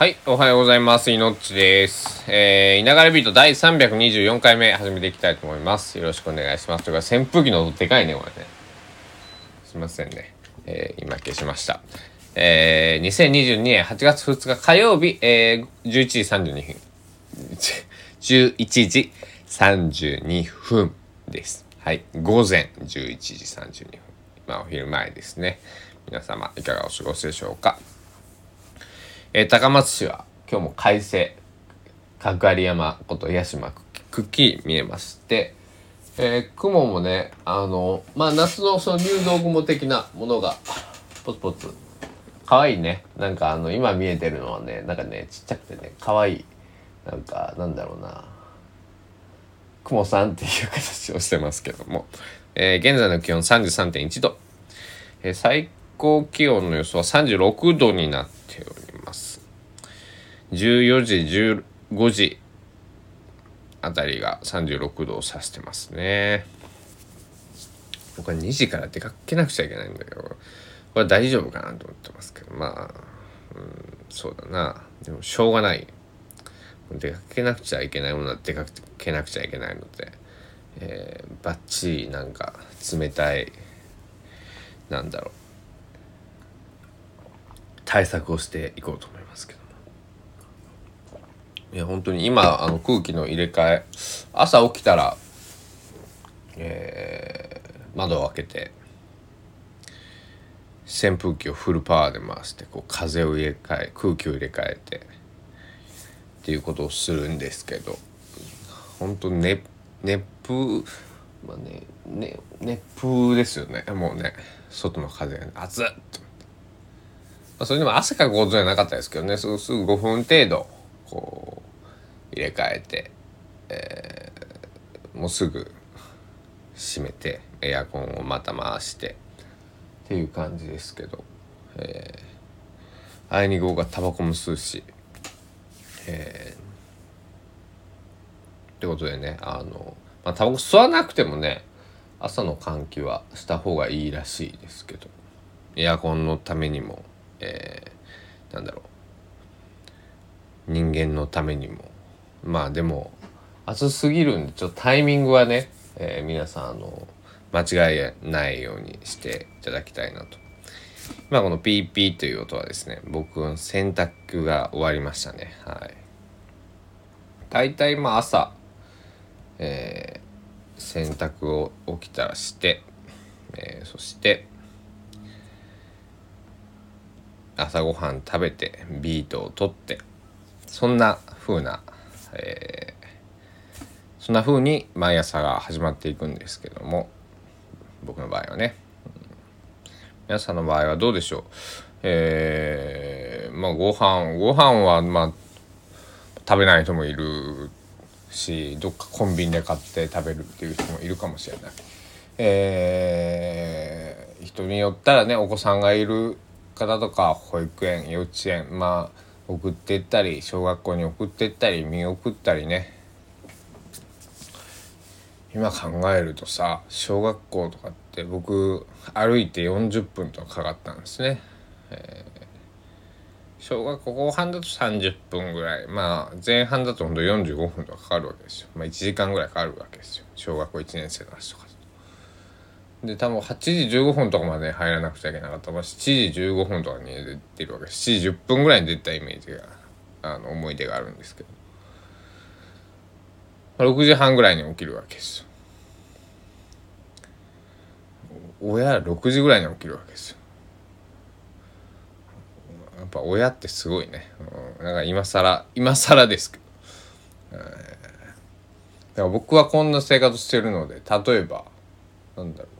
はい、おはようございます。いのっちです。えー、いながらビート第324回目始めていきたいと思います。よろしくお願いします。というか、扇風機の音でかいね、これね。すいませんね。えー、今消しました。えー、2022年8月2日火曜日、えー、11時32分。11時32分です。はい、午前11時32分。今お昼前ですね。皆様、いかがお過ごしでしょうか。えー高松市は今日も快晴。角有山こと八島くっきり見えまして、えー雲もねあのまあ夏のその入道雲的なものがポツポツ。可愛いね。なんかあの今見えてるのはねなんかねちっちゃくてね可愛い。なんかなんだろうな。雲さんっていう形をしてますけども、えー現在の気温33.1度、えー最高気温の予想は36度になっております。14時15時あたりが36度を指してますね。僕は2時から出かけなくちゃいけないんだけどこれ大丈夫かなと思ってますけど。まあうんそうだな。でもしょうがない。出かけなくちゃいけないものは出かけなくちゃいけないので、えー、バッチリなんか冷たいなんだろう対策をしていこうと思いますけど。いや本当に今あの空気の入れ替え朝起きたら、えー窓を開けて扇風機をフルパワーで回してこう風を入れ替え空気を入れ替えてっていうことをするんですけど本当ね熱風まあねね熱風ですよねもうね外の風が熱っと。まあ、それでも汗かくことじゃなかったですけどねすぐすぐ5分程度こう入れ替えて、えーもうすぐ閉めてエアコンをまた回してっていう感じですけど、えー、あいに号がタバコも吸うし、えーってことでねあの、まあ、タバコ吸わなくてもね朝の換気はした方がいいらしいですけどエアコンのためにも、えーなんだろう人間のためにも。まあでも暑すぎるんでちょっとタイミングはね、えー皆さんあの間違えないようにしていただきたいなと。今このピーピーという音はですね僕の洗濯が終わりましたね。はい。大体まあ朝、えー洗濯を起きたらして、えーそして朝ごはん食べてビートを取ってそんな風な、えーそんな風に毎朝が始まっていくんですけども僕の場合はね、皆さんの場合はどうでしょう？えー、まあご飯ご飯はまあ食べない人もいるしどっかコンビニで買って食べるっていう人もいるかもしれない。えー人によったらねお子さんがいる方とか保育園幼稚園まあ送ってったり小学校に送ってったり見送ったりね今考えるとさ小学校とかって僕歩いて40分とかかかったんですね。えー小学校後半だと30分ぐらいまあ前半だとほんと45分とかかかるわけですよ。まあ1時間ぐらいかかるわけですよ小学校1年生の話とか。で多分8時15分とかまで入らなくちゃいけなかった、まあ、7時15分とかに出てるわけです7時10分ぐらいに出たイメージがあの思い出があるんですけど、6時半ぐらいに起きるわけですよ。親6時ぐらいに起きるわけですよ。やっぱ親ってすごいね、うん、なんか今更今更ですけど、えー。だから僕はこんな生活してるので例えばなんだろう。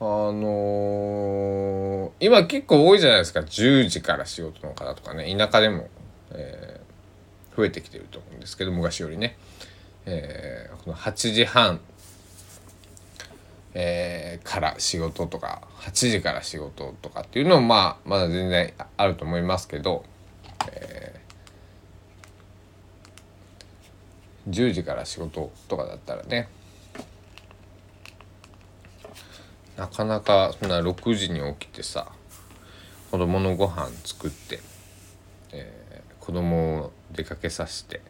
あのー今結構多いじゃないですか。10時から仕事の方とかね。田舎でも、えー増えてきてると思うんですけど昔よりね、えーこの8時半えーから仕事とか8時から仕事とかっていうのもまあまだ全然あると思いますけど、えー10時から仕事とかだったらねなかなかそんな6時に起きてさ子供のご飯作って、え供を出かけさせて、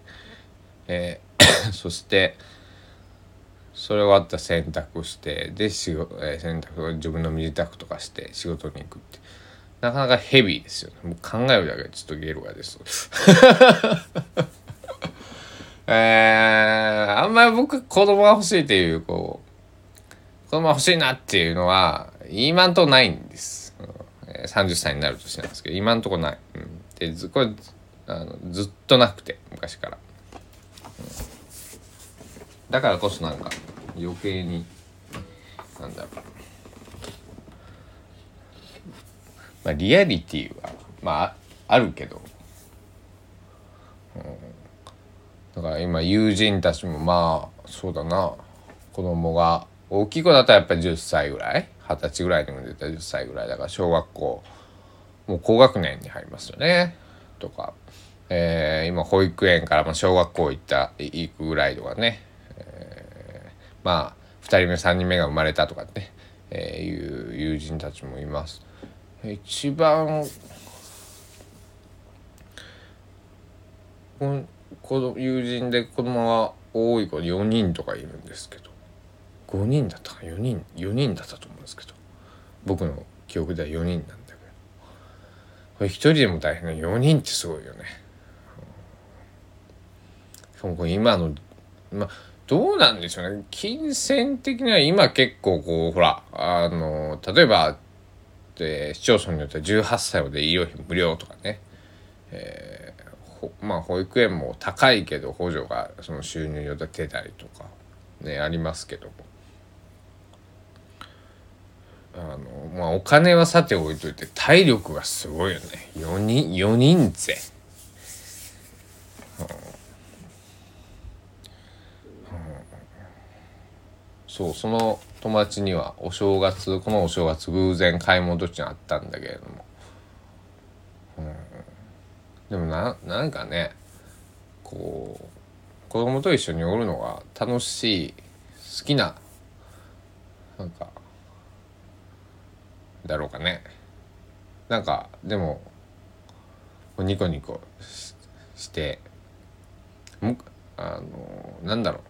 えー そしてそれ終わったら洗濯してで仕事、えー洗濯自分の身支度とかして仕事に行くって。なかなかヘビーですよね。もう考えるだけでちょっとゲルがです えー、あんまり僕子供が欲しいっていうこう子供が欲しいなっていうのは今んとこないんです、30歳になる年なんですけど今んとこない、うん、でずこれあのずっとなくて昔から、うん。だからこそなんか余計になんだろう。まあリアリティはまああるけど、うん、だから今友人たちもまあそうだな。子供が大きい子だったらやっぱり10歳ぐらい？二十歳ぐらいにも出たら10歳ぐらい。だから小学校。もう高学年に入りますよね。とか、えー今保育園からまあ小学校行った行くぐらいとかね、えーまあ2人目3人目が生まれたとかね、えーいう友人たちもいます。一番この友人で子供が多い子4人とかいるんですけど。5人だったか4人4人だったと思うんですけど僕の記憶では4人なんだけど。これ1人でも大変な4人ってすごいよね。しかも今のまあどうなんでしょうね。金銭的には今結構こうほらあの例えばで市町村によっては18歳まで医療費無料とかね、えーほまあ保育園も高いけど補助がその収入によって出たりとかねありますけども。あのまあお金はさて置いといて体力がすごいよね。4人4人勢。そうその友達にはお正月このお正月偶然買い物途中にあったんだけれども、うん、でもななんかねこう子供と一緒におるのが楽しい好きななんかだろうかね。なんかでもニコニコしてあのなんだろう。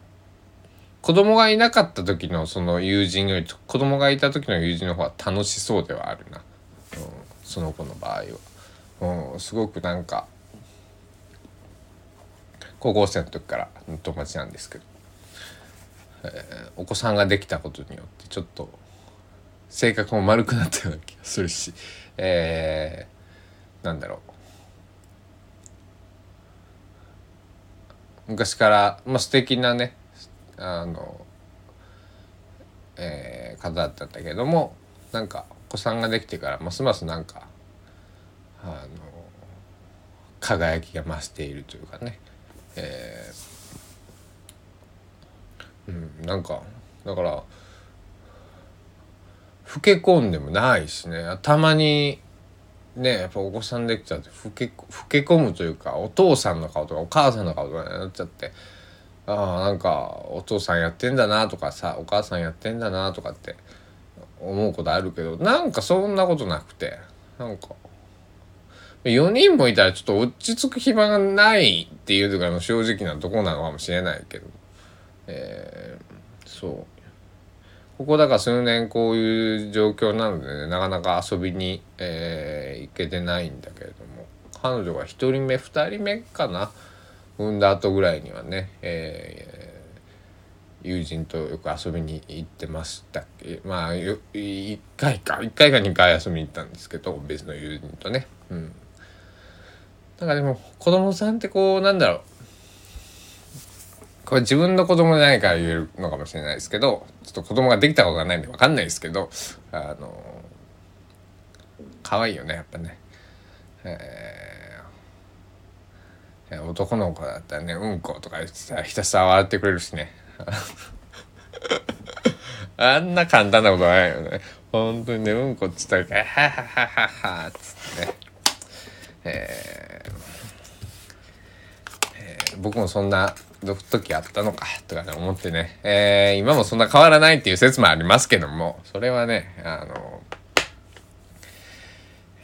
子供がいなかった時のその友人より子供がいた時の友人の方が楽しそうではあるな、うん、その子の場合は、うん、すごくなんか高校生の時からの友達なんですけど、えーお子さんができたことによってちょっと性格も丸くなったような気がするし、えーなんだろう。昔から、まあ、素敵なねあの、えー方だったんだけどもなんかお子さんができてからますますなんかあの輝きが増しているというかね、えーうん、なんかだから老け込んでもないしね。たまにねやっぱお子さんできちゃって老け老け込むというかお父さんの顔とかお母さんの顔とかになっちゃってああなんかお父さんやってんだなとかさお母さんやってんだなとかって思うことあるけどなんかそんなことなくてなんか4人もいたらちょっと落ち着く暇がないっていうのが正直なとこなのかもしれないけど、えーそう。ここだから数年こういう状況なのでねなかなか遊びに、えー行けてないんだけれども彼女が1人目2人目かな産んだ後ぐらいにはね、えー友人とよく遊びに行ってましたっけ。まあ1回か1回か2回遊びに行ったんですけど別の友人とね。うん。なんかでも子供さんってこうなんだろうこれ自分の子供じゃないから言えるのかもしれないですけどちょっと子供ができたことがないんで分かんないですけどあの可愛いよねやっぱね。えー男の子だったらね「うんこ」とか言ってさひたすら笑ってくれるしね。あんな簡単なことないよね。本当にねうんこっつったら「ははははは」っつってね。えーえー僕もそんな時あったのかとかね思ってね、えー今もそんな変わらないっていう説もありますけどもそれはねあの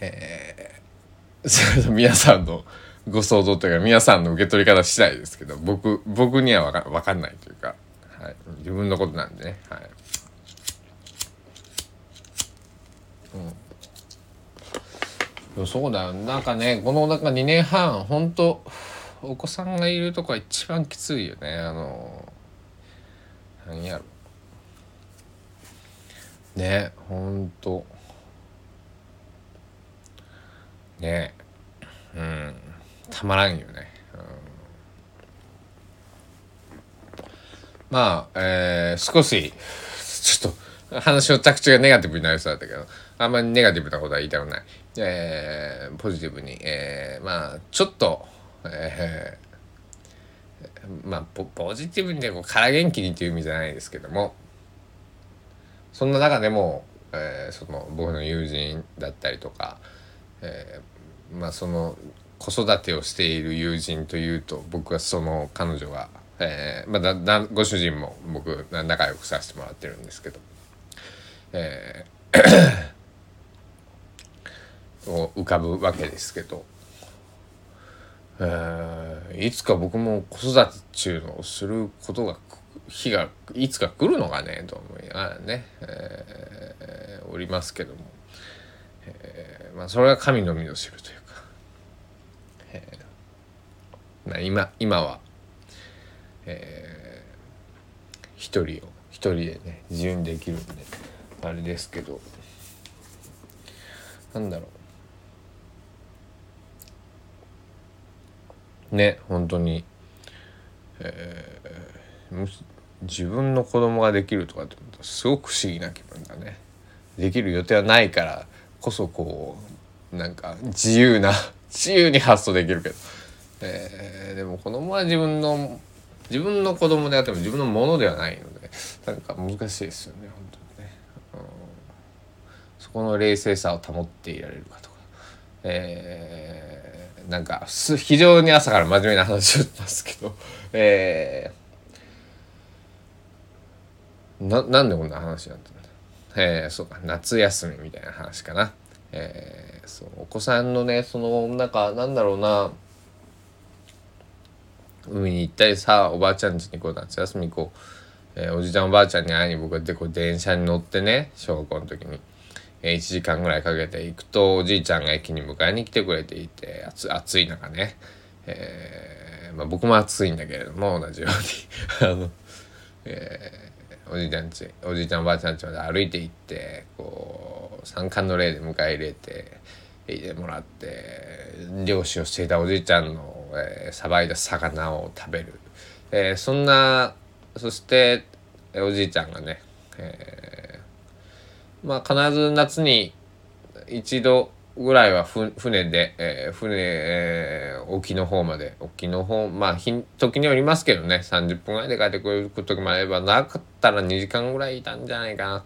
えーそれと皆さんのご想像というか皆さんの受け取り方次第ですけど僕僕にはわか分かんないというか、はい、自分のことなんでねはい。うん、そうだ。よなんかねこのなんか2年半本当お子さんがいるとこは一番きついよね。あの何やろ。ねほんと。ねうん。たまらんよね、うん、まあえー、少しちょっと話の着地がネガティブになりそうだったけどあんまりネガティブなことは言いたくない、えー、ポジティブに、えー、まあちょっと、えー、まあポポジティブにでこう空元気にっていう意味じゃないですけどもそんな中でも、えー、その僕の友人だったりとか、えー、まあその子育てをしている友人というと僕はその彼女が、えーまあ、だご主人も僕仲良くさせてもらってるんですけど、えー、を浮かぶわけですけど、えー、いつか僕も子育て中のをすることが日がいつか来るのかねと思いながらね、えー、おりますけども、えー、まあそれは神のみぞ知るというか、えー、まあ、今今は、えー、一人を一人でね自由にできるんであれですけど。なんだろう。ね本当に。えー、自分の子供ができるとかってすごく不思議な気分だね。できる予定はないからこそこうなんか自由な 自由に発想できるけど、えー、でも子供は自分の自分の子供であっても自分のものではないのでなんか難しいですよね本当にね、うん、そこの冷静さを保っていられるかとか、えー、なんか非常に朝から真面目な話をしますけど、えーななんでこんな話になったんだえー、そうか夏休みみたいな話かな。えー、そうお子さんのねそのなんかなんだろうな。海に行ったりさおばあちゃん家にこう夏休みこう、えー、おじちゃんおばあちゃんに会いに僕はでこう電車に乗ってね小学校の時に、えー、1時間ぐらいかけて行くとおじいちゃんが駅に迎えに来てくれていて暑い中ね、えーまあ、僕も暑いんだけれども同じように。あの、えーおじいちゃんちおじいちゃんおばあちゃんちまで歩いて行ってこう三冠の礼で迎え入れて入れもらって漁師をしていたおじいちゃんのさば、いた魚を食べる、えー、そんなそしておじいちゃんがね、えー、まあ必ず夏に一度ぐらいは船で、えー、船、えー、沖の方まで沖の方まあ時によりますけどね30分ぐらいで帰ってくる時もあればなかったら2時間ぐらいいたんじゃないかな。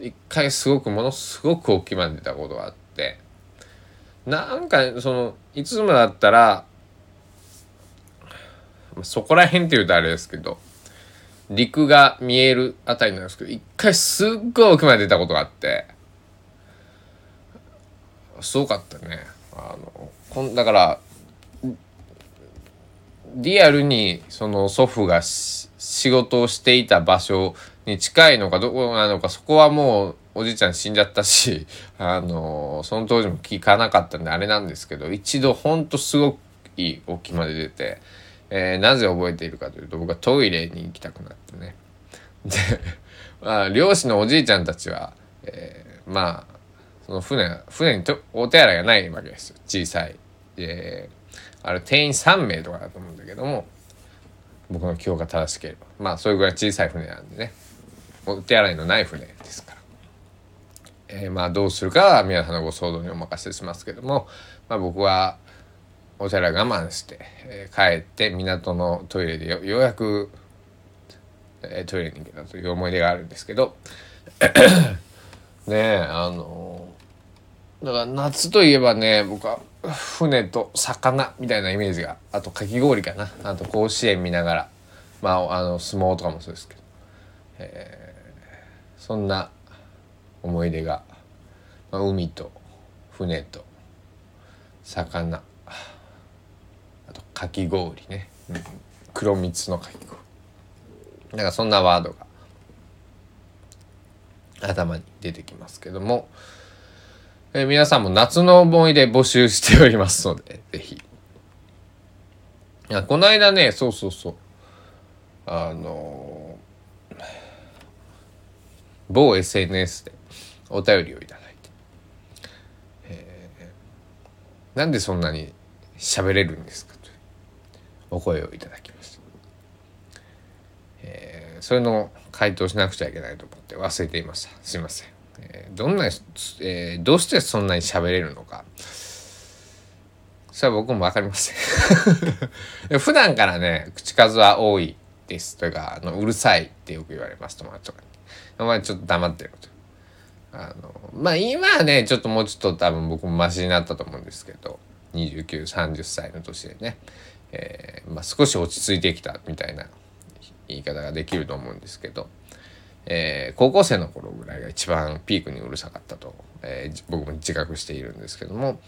一回すごくものすごく沖まで出たことがあって。なんかそのいつもだったらそこら辺って言うとあれですけど陸が見えるあたりなんですけど一回すっごい沖まで出たことがあって。すごかったねあのこんだからリアルにその祖父が仕事をしていた場所に近いのかどこなのかそこはもうおじいちゃん死んじゃったし あのその当時も聞かなかったんであれなんですけど一度ほんとすごくいい沖まで出て、えー、なぜ覚えているかというと僕はトイレに行きたくなってねで、まあ、漁師のおじいちゃんたちは、えー、まあその船船にとお手洗いがないわけですよ小さい。であれ定員3名とかだと思うんだけども僕の記憶が正しければまあそれぐらい小さい船なんでねお手洗いのない船ですから。えー、まあどうするかは皆さんのご想像にお任せしますけども、まあ、僕はお手洗い我慢して、えー、帰って港のトイレでようやく、えー、トイレに行けたという思い出があるんですけどねえあのだから夏といえばね僕は船と魚みたいなイメージがあとかき氷かな。あと甲子園見ながらまああの相撲とかもそうですけど、えー、そんな思い出が、まあ、海と船と魚。かき氷ね、黒蜜のかき氷。なんかそんなワードが頭に出てきますけども、えー、皆さんも夏の思い出募集しておりますので是非この間ねそうそうそう。あのー、某 SNS でお便りをいただいて、えー、なんでそんなに喋れるんですか？お声をいただきました、えー、それの回答しなくちゃいけないと思って忘れていました。すいません、えー、どんな、えー、どうしてそんなに喋れるのか。それは僕も分かりません。普段からね口数は多いですというかあのうるさいってよく言われます友達とかに。お前ちょっと黙ってると。あのまあ今はねちょっともうちょっと多分僕もマシになったと思うんですけど2930歳の年でね、えー、まあ、少し落ち着いてきたみたいな言い方ができると思うんですけど、えー、高校生の頃ぐらいが一番ピークにうるさかったと、えー、僕も自覚しているんですけども、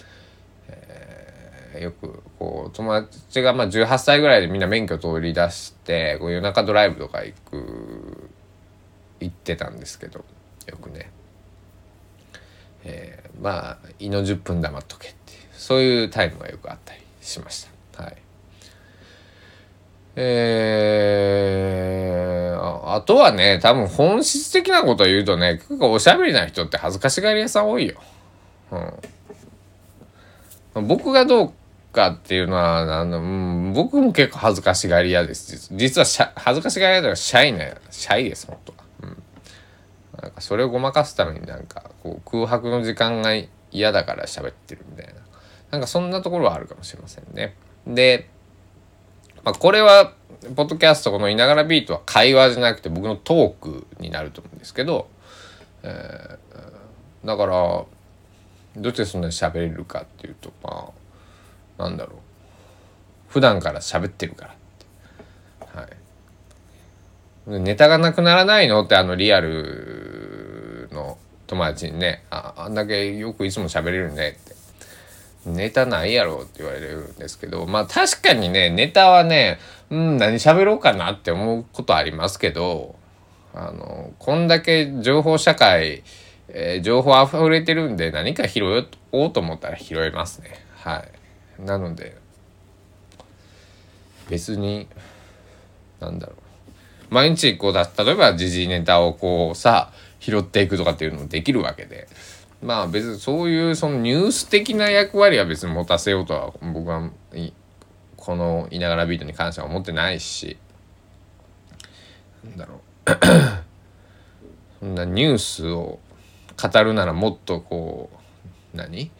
えよくこう友達がまあ18歳ぐらいでみんな免許取り出してこう夜中ドライブとか行く行ってたんですけどよくね、えまあ胃の10分黙っとけっていうそういうタイムがよくあったりしました。えー、あとはね、多分本質的なことを言うとね、結構おしゃべりな人って恥ずかしがり屋さん多いよ。うん。僕がどうかっていうのは、あの、うん、僕も結構恥ずかしがり屋です。実はしゃ恥ずかしがり屋とかシャイな、シャイです、本当は。うん。なんかそれをごまかすためになんか、こう空白の時間が嫌だから喋ってるみたいな。なんかそんなところはあるかもしれませんね。で、まあ、これは、ポッドキャストこのいながらビートは会話じゃなくて僕のトークになると思うんですけど、えー、だから、どうしてそんなに喋れるかっていうと、まあ、なんだろう。普段から喋ってるから。はい。ネタがなくならないのってあのリアルの友達にね、ああんだけよくいつも喋れるねってネタないやろって言われるんですけど、まあ確かにね、ネタはね、うん、何喋ろうかなって思うことありますけど、あの、こんだけ情報社会、えー、情報溢れてるんで何か拾おうと思ったら拾えますね。はい。なので、別に、なんだろう。毎日こうだ、例えば時事ネタをこうさ、拾っていくとかっていうのもできるわけで、まあ別にそういうそのニュース的な役割は別に持たせようとは僕はこの「いながらビート」に関しては思ってないし。なんだろう。そんなニュースを語るならもっとこう何？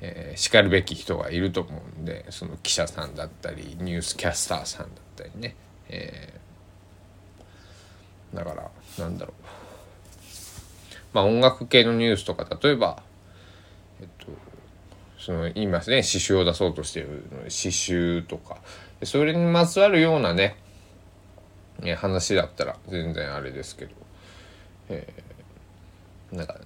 えー、しかるべき人がいると思うんでその記者さんだったりニュースキャスターさんだったりね、えー、だからなんだろう。まあ、音楽系のニュースとか例えば、えっと、その言いますね詩集を出そうとしている詩集とか。それにまつわるようなね話だったら全然あれですけど、えー、なんか、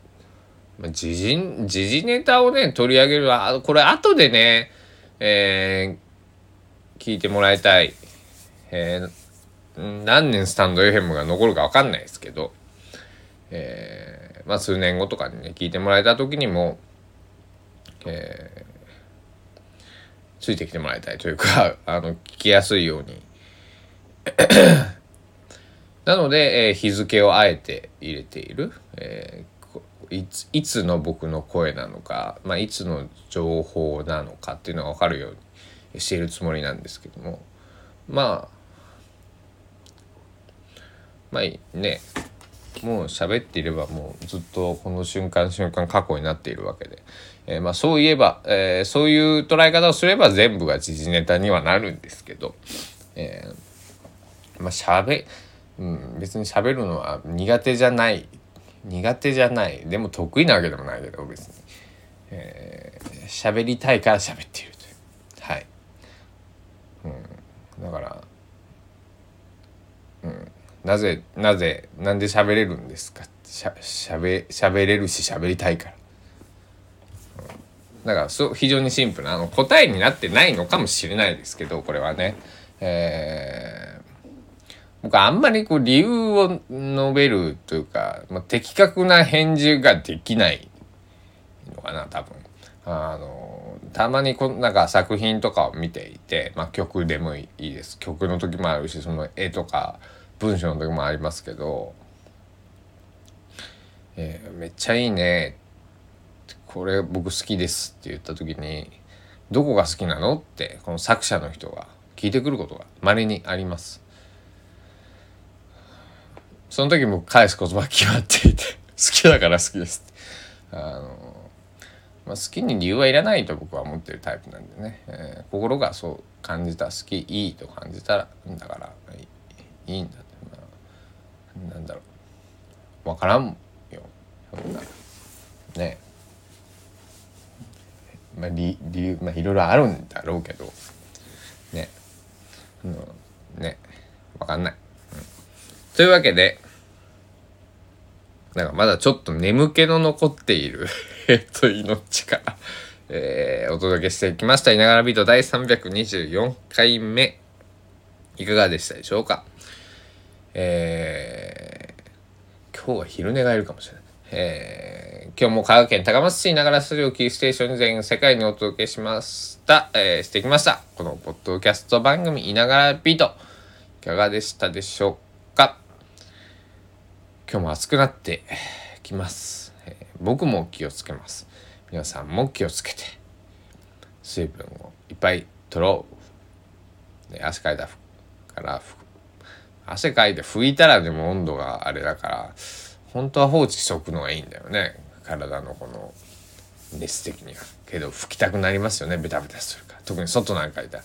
まあ、時事時事ネタをね取り上げるあこれ後でね、えー、聞いてもらいたい、えー、何年スタンド FM が残るか分かんないですけど、えーまあ、数年後とかにね聞いてもらえた時にも、えー、ついてきてもらいたいというか あの聞きやすいように。なので、えー、日付をあえて入れている、えー、いついつの僕の声なのか、まあ、いつの情報なのかっていうのが分かるようにしているつもりなんですけども。まあまあいいね。もう喋っていればもうずっとこの瞬間瞬間過去になっているわけで、えー、まあそういえば、えー、そういう捉え方をすれば全部が時事ネタにはなるんですけど、えー、まあ喋、うん、別に喋るのは苦手じゃない。苦手じゃない。でも得意なわけでもないけど別に。喋、えー、りたいから喋っているという。はい、うん、だからうん。なぜなぜなんで喋れるんですか？しゃしゃべしゃべれるし喋りたいから、だからそう非常にシンプルなあの答えになってないのかもしれないですけどこれはね。えー、僕あんまりこう理由を述べるというか、まあ、的確な返事ができないのかな多分。あのたまにこなんか作品とかを見ていて、まあ、曲でもいいです。曲の時もあるしその絵とか文章の時もありますけど「えー、めっちゃいいね」これ僕好きですって言った時に「どこが好きなの?」ってこの作者の人が聞いてくることが稀にあります。その時も返す言葉決まっていて好きだから好きですあのまあ、好きに理由はいらないと僕は思ってるタイプなんでね、えー、心がそう感じた好きいいと感じたらだからいいんだ、なんだろう。分からんよ。そんな。ね。まあ理理由まあいろいろあるんだろうけど。ね、うん、ね。分かんない、うん、というわけでなんかまだちょっと眠気の残っている えっと、命から、えー、お届けしてきました。いながらビート第324回目、いかがでしたでしょうか？えー、今日は昼寝がいるかもしれない。えー、今日も香川県高松市ながらスタジオキーステーションに全世界にお届けしました、えー、してきました。このポッドキャスト番組いながらビート、いかがでしたでしょうか？今日も暑くなってきます、えー、僕も気をつけます。皆さんも気をつけて。水分をいっぱい取ろう。で汗かいたから汗かいて拭いたらでも温度があれだから本当は放置しとくのがいいんだよね。体のこの熱的には。けど拭きたくなりますよね。ベタベタするから。特に外なんかいたら。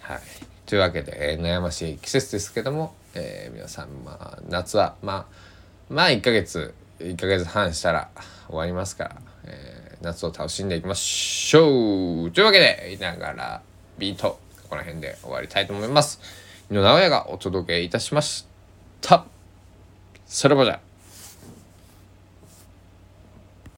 はい。というわけで、えー、悩ましい季節ですけども、えー、皆さんまあ夏はまあまあ1ヶ月1ヶ月半したら終わりますから、えー、夏を楽しんでいきましょう。というわけでいながらビートこの辺で終わりたいと思います。井野直哉がお届けいたしました。そればじゃ。